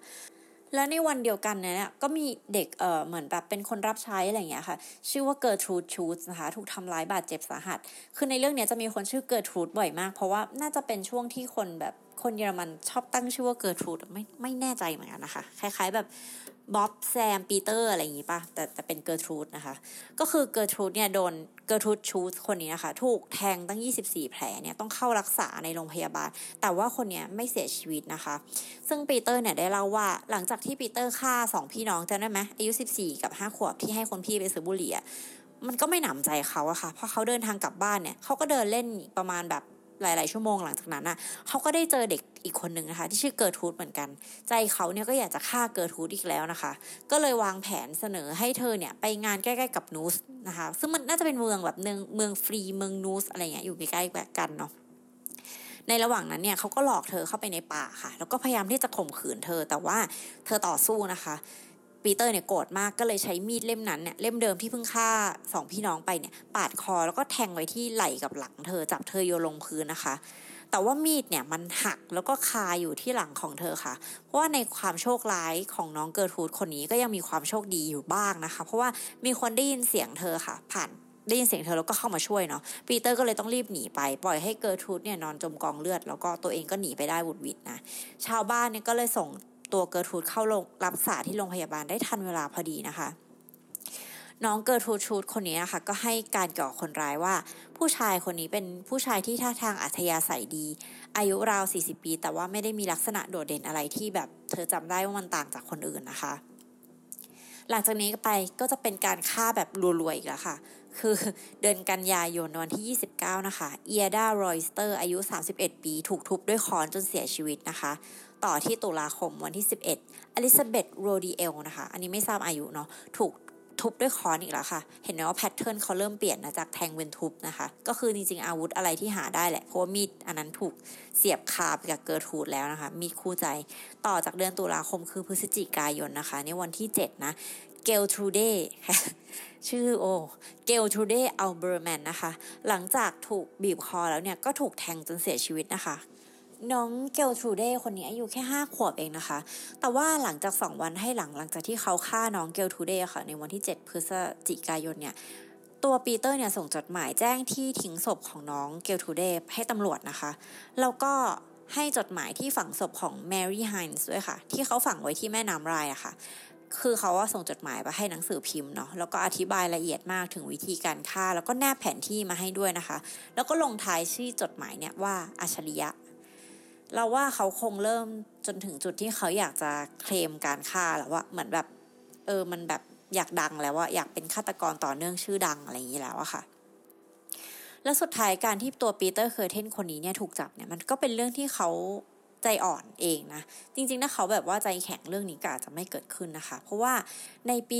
และในวันเดียวกันเนี่ยก็มีเด็กเอ่อเหมือนแบบเป็นคนรับใช้อะไรอย่างเงี้ยค่ะ ชื่อว่าเกิร์ทรูดชูดนะคะ ถูกทำร้ายบาดเจ็บสาหัส คือในเรื่องเนี้ยจะมีคนชื่อเกิร์ทรูดบ่อยมาก เพราะว่าน่าจะเป็นช่วงที่คนแบบคนเยอรมันชอบตั้งชื่อว่าเกิร์ทรูดไม่ไม่แน่ใจเหมือนกันนะคะ คล้ายๆแบบ บ๊อบแซมปีเตอร์อะไรอย่างงี้ป่ะแต่แต่เป็นเกิร์ทรูดนะคะ ก็คือเกิร์ทรูดเนี่ยโดนเกิร์ทรูดชูดคนนี้นะคะ ถูกแทงตั้ง 24 แผลเนี่ยต้องเข้ารักษาในโรงพยาบาล แต่ว่าคนนี้ไม่เสียชีวิตนะคะ ซึ่งปีเตอร์เนี่ยได้เล่าว่าหลังจากที่ปีเตอร์ฆ่าสองพี่น้องจำได้ไหมอายุ 14 กับ 5 ขวบที่ให้คนพี่ไปซื้อบุหรี่มันก็ไม่หนำใจเขาอะค่ะเพราะเขาเดินทางกลับบ้านเนี่ยเขาก็เดินเล่นประมาณแบบ หลาย ๆ ชั่วโมงหลังจากนั้นน่ะเขาก็ได้เจอเด็กอีกคนหนึ่งนะคะ ที่ชื่อเกิร์ทูดเหมือนกัน ใจเขาเนี่ยก็อยากจะฆ่าเกิร์ทูดอีกแล้วนะคะ ก็เลยวางแผนเสนอให้เธอเนี่ยไปงานใกล้ ๆ กับนูสนะคะ ซึ่งมันน่าจะเป็นเมืองแบบเมืองเมืองฟรีเมืองนูสอะไรเงี้ยอยู่ใกล้ๆกันเนาะในระหว่างนั้นเนี่ยเขาก็หลอกเธอเข้าไปในป่าค่ะ แล้วก็พยายามที่จะข่มขืนเธอ แต่ว่าเธอต่อสู้นะคะ ปีเตอร์เนี่ยโกรธมากก็เลยใช้มีดเล่มนั้นเนี่ยเล่มเดิมที่เพิ่งฆ่าสองพี่น้องไปเนี่ยปาดคอแล้วก็แทงไว้ที่ไหล่กับหลังเธอจับเธอโยนลงพื้นนะคะ แต่ว่ามีดเนี่ยมันหักแล้วก็คาอยู่ที่หลังของเธอค่ะ เพราะว่าในความโชคร้ายของน้องเกิร์ทูดคนนี้ก็ยังมีความโชคดีอยู่บ้างนะคะ เพราะว่ามีคนได้ยินเสียงเธอค่ะ ผ่านได้ยินเสียงเธอแล้วก็เข้ามาช่วยเนาะปีเตอร์ก็เลยต้องรีบหนีไป ปล่อยให้เกิร์ทูดเนี่ยนอนจมกองเลือด แล้วก็ตัวเองก็หนีไปได้หวุดหวิดนะชาวบ้านเนี่ยก็เลยส่ง ตัวเกิร์ทูดเข้าโรงรับษาที่โรงพยาบาลได้ทันเวลาพอดีนะคะ น้องเกิร์ทูดชูดคนนี้นะคะก็ให้การเกี่ยวกับคนร้ายว่า ผู้ชายคนนี้เป็นผู้ชายที่ท่าทางอัธยาศัยดี อายุราว 40 ปี แต่ว่าไม่ได้มีลักษณะโดดเด่นอะไรที่แบบเธอจำได้ว่ามันต่างจากคนอื่นนะคะหลังจากนี้ไปก็จะเป็นการฆ่าแบบรัวๆอีกแล้วค่ะ คือเดือนกันยายนวันที่ 29 นะคะ เอียดารอยสเตอร์อายุ 31 ปี ถูกทุบด้วยค้อนจนเสียชีวิตนะคะ ต่อที่ตุลาคมวันที่ 11อลิซาเบธโรดิเอลนะคะ อันนี้ไม่ทราบอายุเนาะถูกทุบด้วยค้อนอีกแล้วค่ะ เห็นไหมว่า pattern เขาเริ่มเปลี่ยนนะจากแทงเป็นทุบนะคะ ก็คือจริงๆอาวุธอะไรที่หาได้แหละ เพราะว่ามีดอันนั้นถูกเสียบคาไปกับเกิร์ทูดแล้วนะคะ มีดคู่ใจต่อจากเดือนตุลาคมคือพฤศจิกายนนะคะ ในวันที่ 7 นะเกลทูเดย์ชื่อโอเกลทูเดย์อัลเบอร์แมนนะคะ หลังจากถูกบีบคอแล้วเนี่ยก็ถูกแทงจนเสียชีวิตนะคะ น้องเกลทรูเดย์คนนี้อายุแค่5ขวบเองนะคะ แต่ว่าหลังจาก2วันให้หลังหลังจากที่เขาฆ่าน้องเกลทรูเดย์ค่ะ ในวันที่7พฤศจิกายนเนี่ย ตัวปีเตอร์เนี่ยส่งจดหมายแจ้งที่ทิ้งศพของน้องเกลทูเดย์ให้ตำรวจนะคะ แล้วก็ให้จดหมายที่ฝังศพของแมรี่ไฮน์ด้วยค่ะ ที่เขาฝังไว้ที่แม่น้ำรายอะค่ะ คือเขาว่าส่งจดหมายไปให้หนังสือพิมพ์เนาะแล้วก็อธิบายละเอียดมากถึงวิธีการฆ่า แล้วก็แนบแผนที่มาให้ด้วยนะคะ แล้วก็ลงท้ายชื่อจดหมายเนี่ยว่าอัจฉริยะ เราว่าเขาคงเริ่มจนถึงจุดที่เขาอยากจะเคลมการฆ่าแล้วว่าเหมือนแบบ เออมันแบบอยากดังแล้วว่าอยากเป็นฆาตกรต่อเนื่องชื่อดังอะไรอย่างนี้แล้วอะค่ะ แล้วสุดท้ายการที่ตัวปีเตอร์เคอร์เทนคนนี้เนี่ยถูกจับเนี่ยมันก็เป็นเรื่องที่เขา ใจอ่อนเองนะ จริงๆ ถ้าเขาแบบว่าใจแข็งเรื่องนี้ก็อาจจะไม่เกิดขึ้นนะคะ เพราะว่าในปี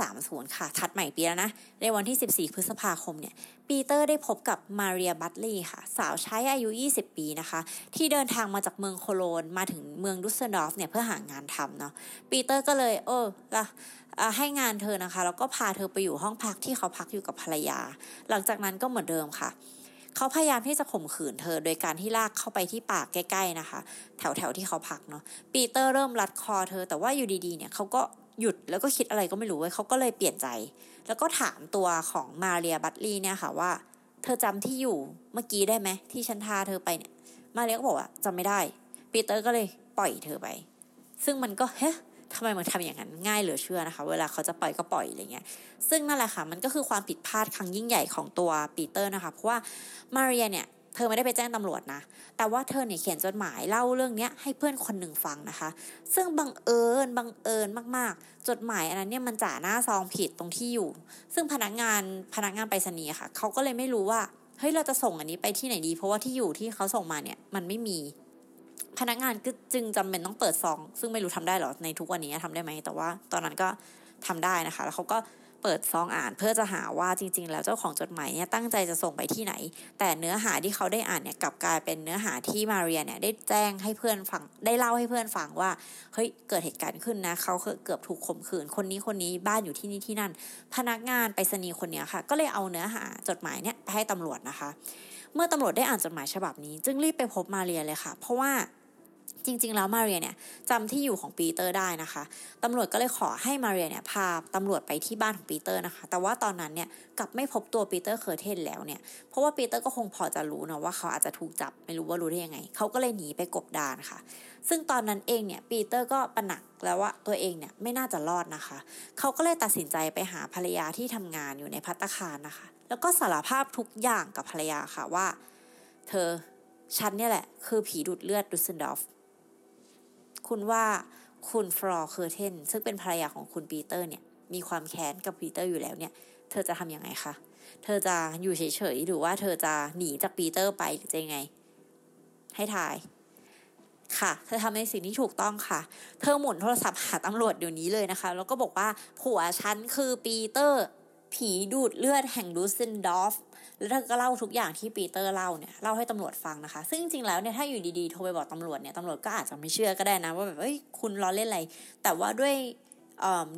1930 ค่ะ ถัดใหม่ปีแล้วนะ ในวันที่ 14 พฤษภาคมเนี่ย ปีเตอร์ได้พบกับมาเรียบัตลีค่ะ สาวใช้อายุ 20 ปีนะคะ ที่เดินทางมาจากเมืองโคโลน มาถึงเมืองดุสเซลดอร์ฟเนี่ย เพื่อหางานทำเนาะ ปีเตอร์ก็เลย เออละให้งานเธอนะคะ แล้วก็พาเธอไปอยู่ห้องพักที่เขาพักอยู่กับภรรยา หลังจากนั้นก็เหมือนเดิมค่ะ เขาพยายามที่จะข่มขืนเธอ โดยการที่ลากเข้าไปที่ปากใกล้ๆนะคะ แถวๆที่เขาพักเนาะปีเตอร์เริ่มรัดคอเธอ แต่ว่าอยู่ดีๆเนี่ยเขาก็หยุดแล้วก็คิดอะไรก็ไม่รู้ไว้เขาก็เลยเปลี่ยนใจ แล้วก็ถามตัวของมาเรียบัตลีเนี่ยค่ะว่า เธอจำที่อยู่เมื่อกี้ได้ไหมที่ฉันพาเธอไปเนี่ยมาเรียก็บอกว่าจำไม่ได้ปีเตอร์ก็เลยปล่อยเธอไป ซึ่งมันก็เฮ้ ทำไมมันทำอย่างนั้นง่ายเหลือเชื่อนะคะ เวลาเขาจะปล่อยก็ปล่อยอะไรเงี้ยซึ่งนั่นแหละค่ะมันก็คือความผิดพลาดครั้งยิ่งใหญ่ของตัวปีเตอร์นะคะเพราะว่ามาเรียเนี่ยเธอไม่ได้ไปแจ้งตำรวจนะ แต่ว่าเธอเนี่ยเขียนจดหมายเล่าเรื่องนี้ให้เพื่อนคนหนึ่งฟังนะคะ ซึ่งบังเอิญบังเอิญมากๆ จดหมายอันนั้นเนี่ยมันจ่าหน้าซองผิดตรงที่อยู่ ซึ่งพนักงานพนักงานไปรษณีย์ค่ะ เขาก็เลยไม่รู้ว่า เฮ้ยเราจะส่งอันนี้ไปที่ไหนดี เพราะว่าที่อยู่ที่เขาส่งมาเนี่ยมันไม่มี พนักงานก็จึงจำเป็นต้องเปิดซอง ซึ่งไม่รู้ทำได้หรอในทุกวันนี้ทำได้ไหม แต่ว่าตอนนั้นก็ทำได้นะคะ แล้วเขาก็เปิดซองอ่านเพื่อจะหาว่าจริง ๆ แล้วเจ้าของจดหมายเนี่ยตั้งใจจะส่งไปที่ไหน แต่เนื้อหาที่เขาได้อ่านเนี่ยกลับกลายเป็นเนื้อหาที่มาเรียเนี่ยได้แจ้งให้เพื่อนฟังได้เล่าให้เพื่อนฟังว่าเฮ้ยเกิดเหตุการณ์ขึ้นนะเขาเกือบถูกข่มขืนคนนี้คนนี้บ้านอยู่ที่นี่ที่นั่น พนักงานไปรษณีย์คนเนี้ยค่ะ ก็เลยเอาเนื้อหาจดหมายเนี่ยไปให้ตำรวจนะคะ เมื่อตำรวจได้อ่านจดหมายฉบับนี้ จึงรีบไปพบมาเรียเลยค่ะ เพราะว่า จริง ๆ แล้วมาเรียเนี่ยจำที่อยู่ของปีเตอร์ได้นะคะตำรวจก็เลยขอให้มาเรียเนี่ยพาตำรวจไปที่บ้านของปีเตอร์นะคะ แต่ว่าตอนนั้นเนี่ยกลับไม่พบตัวปีเตอร์เคอร์เทนแล้วเนี่ยเพราะว่าปีเตอร์ก็คงพอจะรู้นะว่าเขาอาจจะถูกจับไม่รู้ว่ารู้ได้ยังไง เขาก็เลยหนีไปกบดานค่ะ ซึ่งตอนนั้นเองเนี่ยปีเตอร์ก็ตระหนักแล้วว่าตัวเองเนี่ยไม่น่าจะรอดนะคะ เขาก็เลยตัดสินใจไปหาภรรยาที่ทำงานอยู่ในภัตตาคารนะคะ แล้วก็สารภาพทุกอย่างกับภรรยาค่ะว่า เธอฉันเนี่ยแหละ คือผีดูดเลือดดูสเซนดอฟ คุณว่าคุณฟลอร์เคอร์เทนซึ่งเป็นภรรยาของคุณปีเตอร์เนี่ยมีความแค้นกับปีเตอร์อยู่แล้วเนี่ย เธอจะทำยังไงคะ เธอจะอยู่เฉยๆ หรือว่าเธอจะหนีจากปีเตอร์ไปหรือจะยังไง ให้ทาย ค่ะ เธอทำในสิ่งที่ถูกต้องค่ะ เธอหมุนโทรศัพท์หาตำรวจเดี๋ยวนี้เลยนะคะ แล้วก็บอกว่าผัวฉันคือปีเตอร์ ผีดูดเลือดแห่งดูเซนดอฟ แล้วเธอก็เล่าทุกอย่างที่ปีเตอร์เล่าเนี่ยเล่าให้ตำรวจฟังนะคะ ซึ่งจริงๆแล้วเนี่ยถ้าอยู่ดีๆโทรไปบอกตำรวจเนี่ยตำรวจก็อาจจะไม่เชื่อก็ได้นะว่าแบบเอ้ยคุณล้อเล่นอะไร แต่ว่าด้วย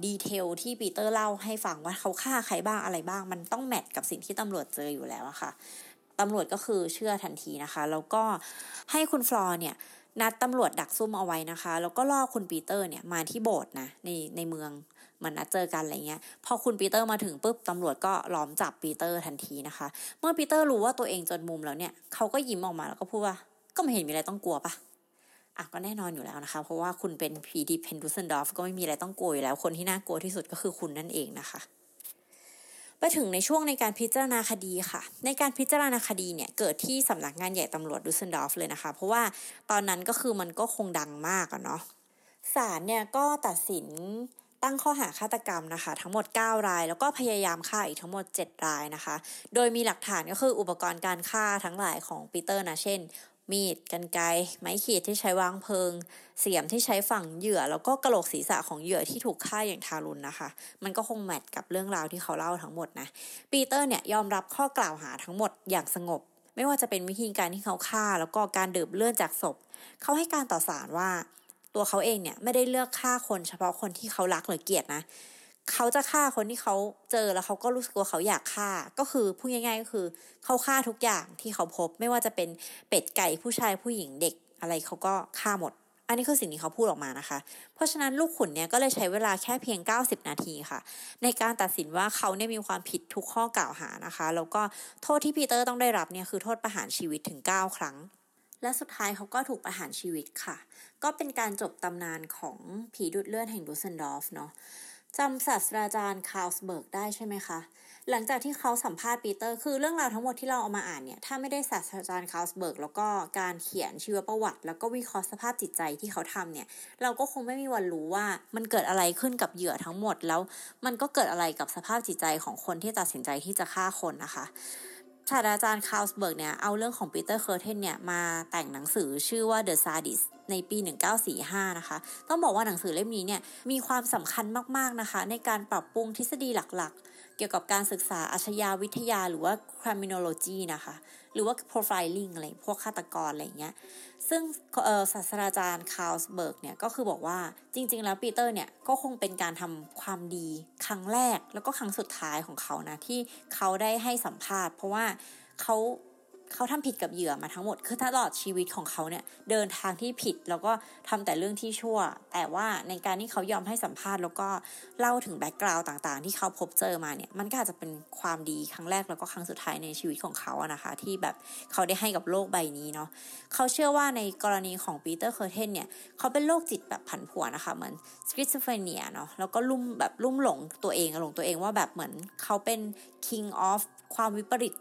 detail ที่ปีเตอร์เล่าให้ฟังว่าเขาฆ่าใครบ้างอะไรบ้าง มันต้อง match กับสิ่งที่ตำรวจเจออยู่แล้วอะค่ะตำรวจก็คือเชื่อทันทีนะคะ แล้วก็ให้คุณฟลอร์เนี่ยนัดตำรวจดักซุ่มเอาไว้นะคะ แล้วก็ล่อคุณปีเตอร์เนี่ยมาที่โบสถ์นะในในเมือง มันนัดเจอกันอะไรเงี้ย พอคุณปีเตอร์มาถึงปุ๊บตำรวจก็ล้อมจับปีเตอร์ทันทีนะคะ เมื่อปีเตอร์รู้ว่าตัวเองจนมุมแล้วเนี่ยเขาก็ยิ้มออกมาแล้วก็พูดว่า ก็ไม่เห็นมีอะไรต้องกลัวปะอะก็แน่นอนอยู่แล้วนะคะ เพราะว่าคุณเป็นผีดิบแห่งดูเซนดอฟก็ไม่มีอะไรต้องกลัวอยู่แล้ว คนที่น่ากลัวที่สุดก็คือคุณนั่นเองนะคะไปถึงในช่วงในการพิจารณาคดีค่ะ ในการพิจารณาคดีเนี่ยเกิดที่สำนักงานใหญ่ตำรวจดูเซนดอฟเลยนะคะ เพราะว่าตอนนั้นก็คือมันก็คงดังมากอะเนาะศาลเนี่ยก็ตัดสิน ตั้งข้อหาฆาตกรรมนะคะ ทั้งหมด 9 ราย แล้วก็พยายามฆ่าอีกทั้งหมด 7 รายนะคะ โดยมีหลักฐานก็คืออุปกรณ์การฆ่าทั้งหลายของปีเตอร์นะเช่น มีดกันไกไม้ขีดที่ใช้วางเพลิง เสียมที่ใช้ฝังเหยื่อ แล้วก็กระโหลกศีรษะของเหยื่อที่ถูกฆ่าอย่างทารุณนะคะ มันก็คงแมทกับเรื่องราวที่เขาเล่าทั้งหมดนะปีเตอร์เนี่ยยอมรับข้อกล่าวหาทั้งหมดอย่างสงบไม่ว่าจะเป็นวิธีการที่เขาฆ่าแล้วก็การดื่มเลือดจากศพ เขาให้การต่อศาลว่า ตัวเขาเองเนี่ยไม่ได้เลือกฆ่าคนเฉพาะคนที่เขารักหรือเกลียดนะเขาจะฆ่าคนที่เขาเจอแล้วเขาก็รู้สึกว่าเขาอยากฆ่า ก็คือพูดง่ายๆก็คือเขาฆ่าทุกอย่างที่เขาพบ ไม่ว่าจะเป็นเป็ดไก่ผู้ชายผู้หญิงเด็กอะไรเขาก็ฆ่าหมด อันนี้คือสิ่งที่เขาพูดออกมานะคะ เพราะฉะนั้นลูกขุนเนี่ยก็เลยใช้เวลาแค่เพียง 90 นาทีค่ะ ในการตัดสินว่าเขาเนี่ยมีความผิดทุกข้อกล่าวหานะคะ แล้วก็โทษที่ปีเตอร์ต้องได้รับเนี่ยคือโทษประหารชีวิตถึง 9 ครั้ง และสุดท้ายเขาก็ถูกประหารชีวิตค่ะ ก็เป็นการจบตำนานของผีดูดเลือดแห่งดูเซนดอฟเนาะจำศาสตราจารย์คาร์ลสเบิร์กได้ใช่ไหมคะ หลังจากที่เขาสัมภาษณ์ปีเตอร์คือเรื่องราวทั้งหมดที่เราเอามาอ่านเนี่ย ถ้าไม่ได้ศาสตราจารย์คาร์ลสเบิร์กแล้วก็การเขียนชีวประวัติ แล้วก็วิเคราะห์สภาพจิตใจที่เขาทำเนี่ย เราก็คงไม่มีวันรู้ว่ามันเกิดอะไรขึ้นกับเหยื่อทั้งหมดแล้ว มันก็เกิดอะไรกับสภาพจิตใจของคนที่ตัดสินใจที่จะฆ่าคนนะคะ ศาสตราจารย์คาร์ลสเบิร์กเนี่ยเอาเรื่องของปีเตอร์เคอร์เทนเนี่ยมาแต่งหนังสือชื่อว่า The Sadist ในปี 1945 นะคะ ต้องบอกว่าหนังสือเล่มนี้เนี่ยมีความสำคัญมากๆนะคะ ในการปรับปรุงทฤษฎีหลักๆ เกี่ยวกับการศึกษาอาชญาวิทยาหรือว่า criminology นะคะ หรือว่า profiling อะไรพวกฆาตกรอะไรเงี้ย ซึ่งศาสตราจารย์คาร์ลสเบิร์กเนี่ยก็คือบอกว่าจริง ๆ แล้วปีเตอร์เนี่ยก็คงเป็นการทำความดีครั้งแรกแล้วก็ครั้งสุดท้ายของเขานะที่เขาได้ให้สัมภาษณ์ เพราะว่าเขา เขาทำผิดกับเหยื่อมาทั้งหมด คือตลอดชีวิตของเขาเนี่ยเดินทางที่ผิดแล้วก็ทำแต่เรื่องที่ชั่ว แต่ว่าในการที่เขายอมให้สัมภาษณ์ แล้วก็เล่าถึง background ต่างๆ ที่เขาพบเจอมาเนี่ยมันก็อาจจะเป็นความดีครั้งแรกแล้วก็ครั้งสุดท้ายในชีวิตของเขาอะนะคะ ที่แบบเขาได้ให้กับโลกใบนี้เนาะเขาเชื่อว่าในกรณีของปีเตอร์เคอร์เทนเนี่ยเขาเป็นโรคจิตแบบผันผวนนะคะเหมือน schizophrenia เนาะแล้วก็ลุ่มแบบลุ่มหลงตัวเองหลงตัวเองว่าแบบเหมือนเขาเป็น king of ความวิปริต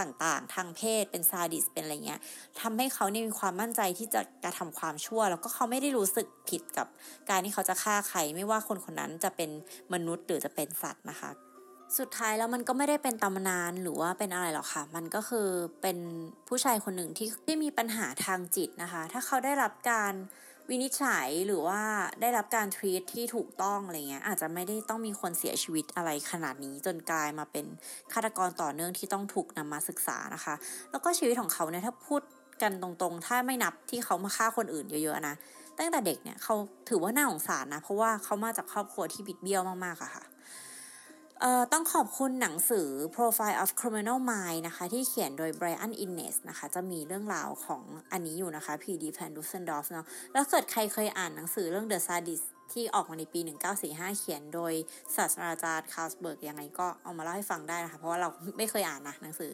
ต่างๆ ทางเพศเป็นซาดิสม์เป็นอะไรเงี้ยทำให้เขาเนี่ยมีความมั่นใจที่จะกระทำความชั่ว แล้วก็เขาไม่ได้รู้สึกผิดกับการที่เขาจะฆ่าใครไม่ว่าคนคนนั้นจะเป็นมนุษย์หรือจะเป็นสัตว์นะคะ สุดท้ายแล้วมันก็ไม่ได้เป็นตำนานหรือว่าเป็นอะไรหรอกค่ะ มันก็คือเป็นผู้ชายคนหนึ่งที่ที่มีปัญหาทางจิตนะคะ ถ้าเขาได้รับการ วินิจฉัยหรือว่าได้รับการทรีตที่ถูกต้องอะไรเงี้ยอาจจะไม่ได้ต้องมีคนเสียชีวิตอะไรขนาดนี้จนกลายมาเป็นฆาตกรต่อเนื่องที่ต้องถูกนำมาศึกษานะคะ แล้วก็ชีวิตของเขาเนี่ยถ้าพูดกันตรงๆ ถ้าไม่นับที่เขามาฆ่าคนอื่นเยอะๆนะตั้งแต่เด็กเนี่ยเขาถือว่าน่าสงสารนะเพราะว่าเขามาจากครอบครัวที่บิดเบี้ยวมากๆอะค่ะ ต้องขอบคุณหนังสือ Profile of Criminal Mind นะคะ ที่เขียนโดย Brian Innes นะคะ จะมีเรื่องราวของอันนี้อยู่นะคะ ผีดิบแห่ง Dusseldorf เนาะแล้วเกิดใครเคยอ่านหนังสือเรื่อง The Sadist ที่ออกมาในปี 1945 เขียนโดยศาสตราจารย์คาร์สเบิร์กยังไงก็เอามาเล่าให้ฟังได้นะคะ เพราะว่าเราไม่เคยอ่านนะหนังสือ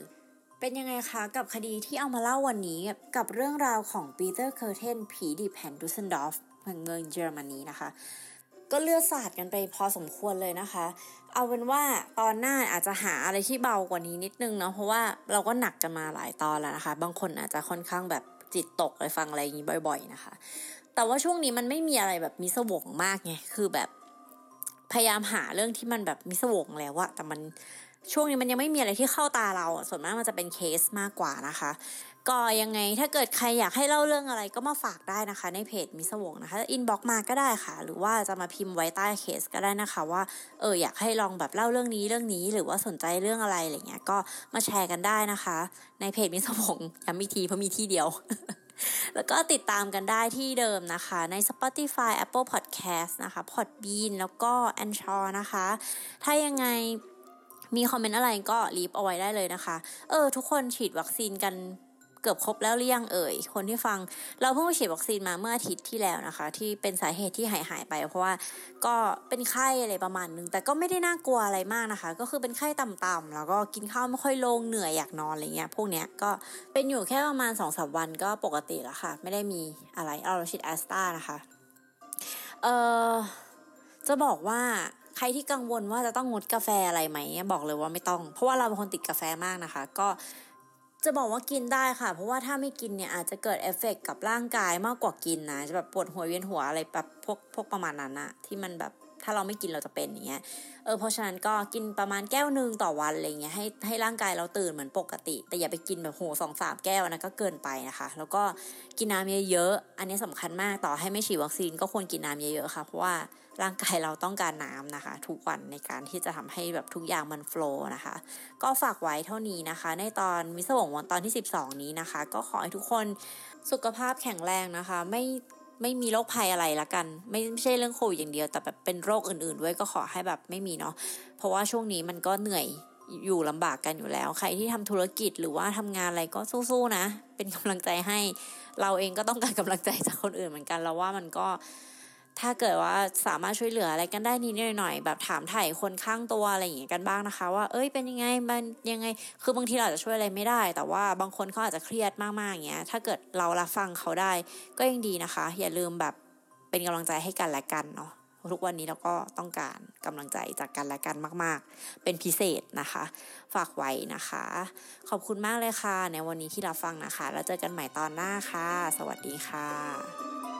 เป็นยังไงคะกับคดีที่เอามาเล่าวันนี้กับเรื่องราวของปีเตอร์เคอร์เทนผีดิบแห่งดูเซนดอฟเมืองเยอรมนีนะคะก็เลือดสาดกันไปพอสมควรเลยนะคะ เอาเป็นว่าตอนหน้าอาจจะหาอะไรที่เบากว่านี้นิดนึงเนาะเพราะว่าเราก็หนักกันมาหลายตอนแล้วนะคะ บางคนอาจจะค่อนข้างแบบจิตตกเลยฟังอะไรอย่างนี้บ่อย ๆ นะคะ แต่ว่าช่วงนี้มันไม่มีอะไรแบบพิศวงมากไงคือแบบพยายามหาเรื่องที่มันแบบพิศวงแล้วอะแต่มันช่วงนี้มันยังไม่มีอะไรที่เข้าตาเราส่วนมากมันจะเป็นเคสมากกว่านะคะก็ยังไงถ้าเกิดใครอยากให้เล่าเรื่องอะไรก็มาฝากได้นะคะ ในเพจพิศวงนะคะ inbox มาก็ได้ค่ะ หรือว่าจะมาพิมพ์ไว้ใต้เคสก็ได้นะคะว่าเอออยากให้ลองแบบเล่าเรื่องนี้เรื่องนี้ หรือว่าสนใจเรื่องอะไรอะไรเงี้ยก็มาแชร์กันได้นะคะ ในเพจมิสวงย้ำอีกทีเพราะมีที่เดียวแล้วก็ติดตามกันได้ที่เดิมนะคะ ใน Spotify Apple Podcast นะคะ Podbean แล้วก็ a n c h o r นะคะ ถ้ายังไงมีคอมเมนต์อะไรก็รีบเอาไว้ได้เลยนะคะ เออ ทุกคนฉีดวัคซีนกัน เกือบครบแล้วหรือยังเอ่ย คนที่ฟัง เราเพิ่งไปฉีดวัคซีนมาเมื่ออาทิตย์ที่แล้วนะคะ ที่เป็นสาเหตุที่หายหายไป เพราะว่าก็เป็นไข้อะไรประมาณนึง แต่ก็ไม่ได้น่ากลัวอะไรมากนะคะ ก็คือเป็นไข้ต่ำๆแล้วก็กินข้าวไม่ค่อยลงเหนื่อยอยากนอนอะไรเงี้ยพวกเนี้ยก็เป็นอยู่แค่ประมาณสองสาวันก็ปกติแล้วค่ะ ไม่ได้มีอะไรเอาเราฉีดแอสตานะคะเออจะบอกว่าใครที่กังวลว่าจะต้องงดกาแฟอะไรไหมบอกเลยว่าไม่ต้อง เพราะว่าเราเป็นคนติดกาแฟมากนะคะ ก็ จะบอกว่ากินได้ค่ะ เพราะว่าถ้าไม่กินเนี่ยอาจจะเกิดเอฟเฟกกับร่างกายมากกว่ากินนะจะแบบปวดหัวเวียนหัวอะไรแบบพวกพวกประมาณนั้นอะที่มันแบบ ถ้าเราไม่กินเราจะเป็นอย่างเงี้ยเออเพราะฉะนั้นก็กินประมาณแก้วหนึ่งต่อวันอะไรเงี้ยให้ให้ร่างกายเราตื่นเหมือนปกติ แต่อย่าไปกินแบบโหสองสามแก้วนะก็เกินไปนะคะ แล้วก็กินน้ำเยอะๆอันนี้สำคัญมากต่อให้ไม่ฉีดวัคซีนก็ควรกินน้ำเยอะๆค่ะเพราะว่าร่างกายเราต้องการน้ำนะคะ ทุกวันในการที่จะทำให้แบบทุกอย่างมันโฟล์นะคะ ก็ฝากไว้เท่านี้นะคะ ในตอนมิสวงวันตอนที่ 12 นี้นะคะ ก็ขอให้ทุกคนสุขภาพแข็งแรงนะคะ ไม่ ไม่มีโรคภัยอะไรละกัน ไม่ไม่ใช่เรื่องโควิดอย่างเดียว แต่แบบเป็นโรคอื่นๆด้วยก็ขอให้แบบไม่มีเนาะเพราะว่าช่วงนี้มันก็เหนื่อยอยู่ลำบากกันอยู่แล้ว ใครที่ทำธุรกิจหรือว่าทำงานอะไรก็สู้ๆนะ เป็นกำลังใจให้ เราเองก็ต้องการกำลังใจจากคนอื่นเหมือนกันเราว่ามันก็ ถ้าเกิดว่าสามารถช่วยเหลืออะไรกันได้นิดหน่อย แบบถามถ่ายคนข้างตัวอะไรอย่างเงี้ยกันบ้างนะคะ ว่าเอ้ยเป็นยังไงมันยังไง คือบางทีเราอาจจะช่วยอะไรไม่ได้ แต่ว่าบางคนเขาอาจจะเครียดมากๆอย่างเงี้ยถ้าเกิดเรารับฟังเขาได้ ก็ยังดีนะคะ อย่าลืมแบบเป็นกำลังใจให้กันและกันเนาะทุกวันนี้เราก็ต้องการกำลังใจจากกันและกันมาก ๆ เป็นพิเศษนะคะ ฝากไว้นะคะ ขอบคุณมากเลยค่ะ ในวันนี้ที่เราฟังนะคะ แล้วเจอกันใหม่ตอนหน้าค่ะ สวัสดีค่ะ